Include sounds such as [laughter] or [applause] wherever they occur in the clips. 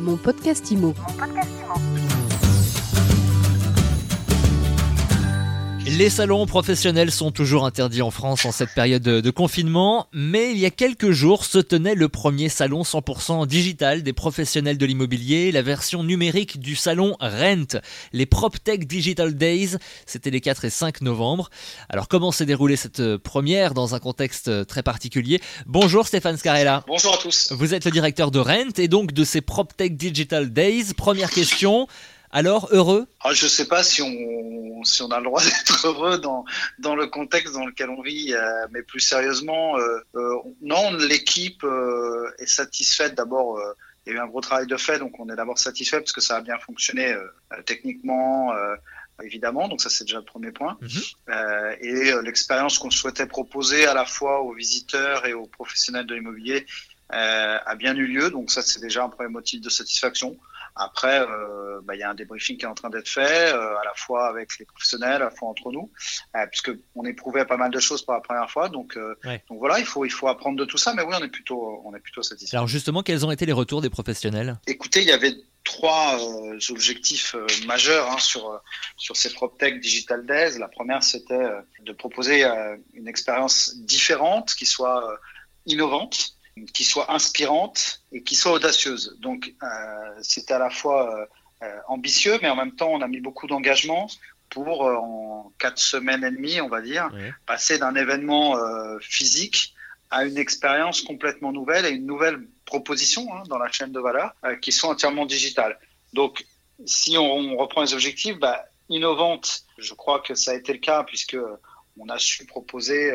Mon podcast IMO. Les salons professionnels sont toujours interdits en France en cette période de confinement, mais il y a quelques jours se tenait le premier salon 100% digital des professionnels de l'immobilier, la version numérique du salon Rent, les PropTech Digital Days, c'était les 4 et 5 novembre. Alors comment s'est déroulée cette première dans un contexte très particulier? Bonjour Stéphane Scarella. Bonjour à tous. Vous êtes le directeur de Rent et donc de ces PropTech Digital Days. Première question. Alors, heureux? Ah, Je ne sais pas si on, si on a le droit [laughs] d'être heureux dans, dans le contexte dans lequel on vit, euh, mais plus sérieusement, euh, euh, non, l'équipe est satisfaite. D'abord, il y a eu un gros travail de fait, donc on est d'abord satisfait parce que ça a bien fonctionné techniquement, évidemment, donc ça c'est déjà le premier point. Mhm. et l'expérience qu'on souhaitait proposer à la fois aux visiteurs et aux professionnels de l'immobilier a bien eu lieu, donc ça c'est déjà un premier motif de satisfaction. Après, euh, bah, il y a un débriefing qui est en train d'être fait, euh, à la fois avec les professionnels, à la fois entre nous, euh, puisque on éprouvait pas mal de choses pour la première fois. Donc, donc voilà, il faut il faut apprendre de tout ça. Mais oui, on est plutôt on est plutôt satisfait. Alors justement, quels ont été les retours des professionnels? Écoutez, il y avait trois objectifs majeurs hein, sur sur ces PropTech Digital Days. La première, c'était de proposer une expérience différente, qui soit innovante qui soit inspirante et qui soit audacieuse. Donc, euh, c'était à la fois euh, euh, ambitieux, mais en même temps, on a mis beaucoup d'engagement pour, en quatre semaines et demie, on va dire, passer d'un événement physique à une expérience complètement nouvelle et une nouvelle proposition hein, dans la chaîne de valeur qui sont entièrement digitales. Donc, si on, reprend les objectifs, bah, innovante, je crois que ça a été le cas puisque on a su proposer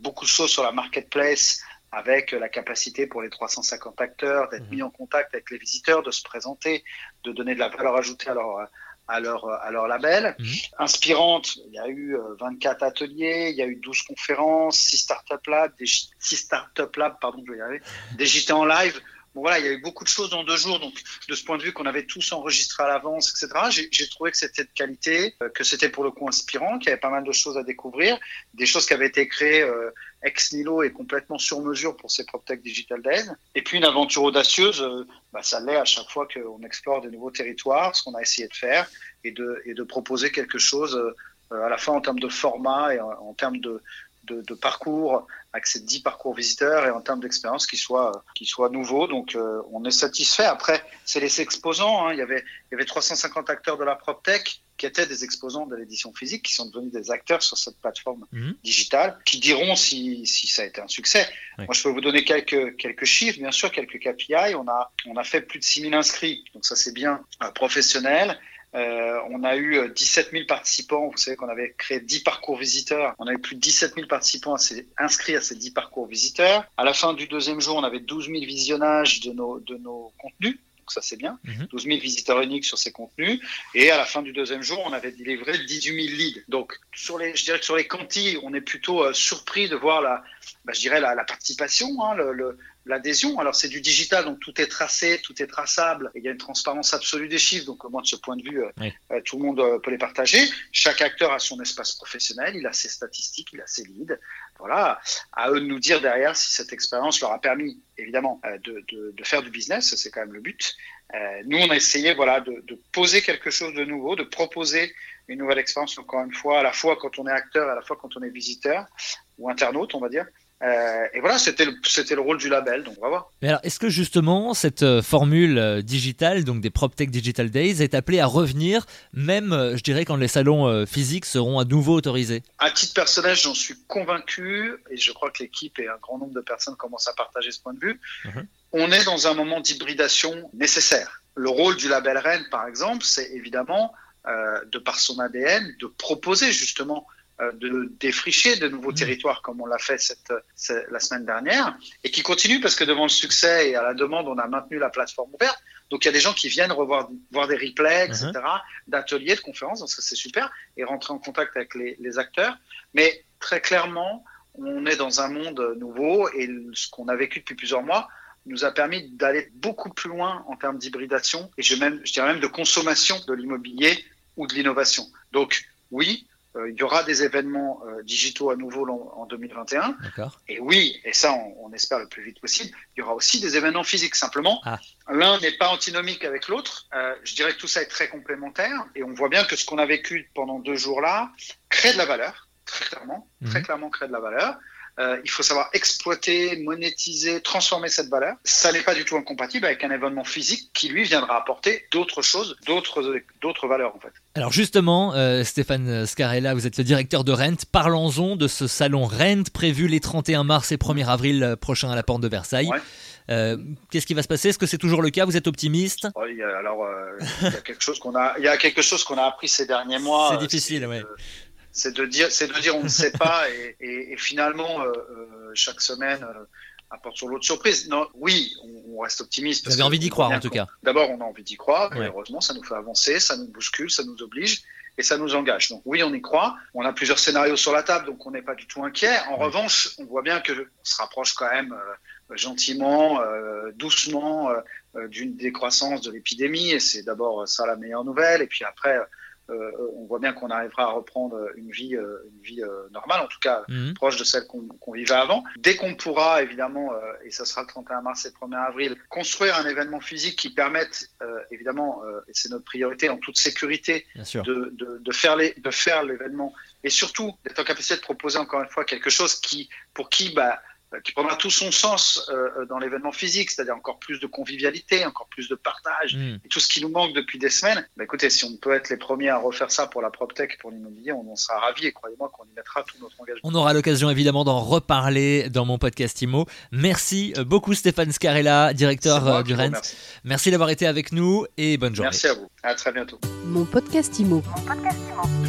beaucoup de choses sur la marketplace avec la capacité pour les 350 acteurs d'être mhm. mis en contact avec les visiteurs, de se présenter, de donner de la valeur ajoutée à leur, à leur, à leur label. Mhm. Inspirante, il y a eu 24 euh, ateliers, il y a eu 12 conférences, 6 startup labs, des, 6 startup labs, pardon, je vais y arriver, des JT en live. Bon voilà, il y a eu beaucoup de choses en deux jours, donc de ce point de vue qu'on avait tous enregistré à l'avance, etc. J'ai trouvé que c'était de qualité, euh, que c'était pour le coup inspirant, qu'il y avait pas mal de choses à découvrir, des choses qui avaient été créées euh, ex nihilo et complètement sur mesure pour ces PropTech Digital Days. Et puis une aventure audacieuse, euh, bah, ça l'est à chaque fois qu'on explore des nouveaux territoires, ce qu'on a essayé de faire, et de, et de proposer quelque chose à la fois en termes de format et en termes de, de, parcours, avec ces 10 parcours visiteurs et en termes d'expérience qui soient qui soit nouveaux. Donc euh, on est satisfait. Après, c'est les exposants. Hein. Il, y avait, il y avait 350 acteurs de la PropTech qui étaient des exposants de l'édition physique, qui sont devenus des acteurs sur cette plateforme mhm. digitale, qui diront si, si ça a été un succès. Moi, je peux vous donner quelques, quelques chiffres, bien sûr, quelques KPI. On a, on a fait plus de 6000 inscrits, donc ça c'est bien euh, professionnel. Euh, on a eu 17 euh, 000 participants. Vous savez qu'on avait créé 10 parcours visiteurs. On avait plus de 17 000 participants inscrits à ces 10 parcours visiteurs. À la fin du deuxième jour, on avait 12 000 visionnages de nos, de nos contenus. Donc ça c'est bien. 12 mhm. 000 visiteurs uniques sur ces contenus. Et à la fin du deuxième jour, on avait délivré 18 000 leads. Donc sur les, je dirais que sur les quantis, on est plutôt euh, surpris de voir la, bah, je dirais la, participation, hein, le, l'adhésion. Alors c'est du digital, donc tout est tracé, tout est traçable. il y a une transparence absolue des chiffres. Donc au moins de ce point de vue, euh, euh, tout le monde euh, peut les partager. Chaque acteur a son espace professionnel, il a ses statistiques, il a ses leads. Voilà, à eux de nous dire derrière si cette expérience leur a permis, évidemment, de, de, faire du business. C'est quand même le but. nous, on a essayé, voilà, de, de, poser quelque chose de nouveau, de proposer une nouvelle expérience. Encore une fois, à la fois quand on est acteur, à la fois quand on est visiteur ou internaute, on va dire. Euh, et voilà, c'était le, c'était le rôle du label, donc on va voir. Mais alors, est-ce que justement cette euh, formule euh, digitale, donc des PropTech Digital Days, est appelée à revenir, même, je dirais, quand les salons physiques seront à nouveau autorisés? À titre personnel, j'en suis convaincu, et je crois que l'équipe et un grand nombre de personnes commencent à partager ce point de vue. Mhm. On est dans un moment d'hybridation nécessaire. Le rôle du label Rennes, par exemple, c'est évidemment, de par son ADN, de proposer justement de défricher de nouveaux mmh. territoires comme on l'a fait cette, la semaine dernière et qui continue parce que devant le succès et à la demande, on a maintenu la plateforme ouverte. Donc il y a des gens qui viennent revoir voir des replays, etc., mmh. d'ateliers, de conférences, donc ça c'est super, et rentrer en contact avec les, les, acteurs. Mais très clairement, on est dans un monde nouveau et ce qu'on a vécu depuis plusieurs mois nous a permis d'aller beaucoup plus loin en termes d'hybridation et je, même, je dirais même de consommation de l'immobilier ou de l'innovation. Donc oui, euh, il y aura des événements euh, digitaux à nouveau en, 2021. Et oui, et ça, on, espère le plus vite possible, il y aura aussi des événements physiques. Simplement, ah. l'un n'est pas antinomique avec l'autre. Euh, je dirais que tout ça est très complémentaire. Et on voit bien que ce qu'on a vécu pendant deux jours-là crée de la valeur, très clairement, très mhm. clairement crée de la valeur. Euh, il faut savoir exploiter, monétiser, transformer cette valeur. Ça n'est pas du tout incompatible avec un événement physique qui lui viendra apporter d'autres choses, d'autres d'autres valeurs en fait. Alors justement, euh, Stéphane Scarella, vous êtes le directeur de Rent. Parlons-en de ce salon Rent prévu les 31 mars et 1er avril prochains à la porte de Versailles. Euh, qu'est-ce qui va se passer? Est-ce que c'est toujours le cas? Vous êtes optimiste? Alors, il y a quelque chose qu'on a, il y a quelque chose qu'on a appris ces derniers mois. [laughs] C'est difficile, oui c'est de dire, c'est de dire on ne sait pas [laughs] et, finalement euh, euh, chaque semaine euh, apporte sur l'autre surprise. Non, oui, on, reste optimiste. Vous avez envie d'y croire en tout cas. D'abord, on a envie d'y croire. Et heureusement, ça nous fait avancer, ça nous bouscule, ça nous oblige et ça nous engage. Donc oui, on y croit. On a plusieurs scénarios sur la table, donc on n'est pas du tout inquiet. En revanche, on voit bien que on se rapproche quand même gentiment, doucement d'une décroissance de l'épidémie, et c'est d'abord ça la meilleure nouvelle. Et puis après euh, on voit bien qu'on arrivera à reprendre une vie, euh, une vie euh, normale, en tout cas mhm. proche de celle qu'on vivait avant. Dès qu'on pourra, évidemment, et ça sera le 31 mars et le 1er avril, construire un événement physique qui permette, évidemment, et c'est notre priorité, en toute sécurité, de, de, de, faire l'événement et surtout d'être en capacité de proposer encore une fois quelque chose qui, pour qui, bah, euh, qui prendra tout son sens euh, euh, dans l'événement physique, c'est-à-dire encore plus de convivialité, encore plus de partage, mm. et tout ce qui nous manque depuis des semaines. Bah, écoutez, si on peut être les premiers à refaire ça pour la PropTech, pour l'immobilier, on en sera ravis et croyez-moi qu'on y mettra tout notre engagement. On aura l'occasion évidemment d'en reparler dans mon podcast IMO. Merci beaucoup Stéphane Scarella, directeur du RENS. Merci d'avoir été avec nous et bonne journée. Merci à vous. À très bientôt. Mon podcast IMO. Mon podcast IMO.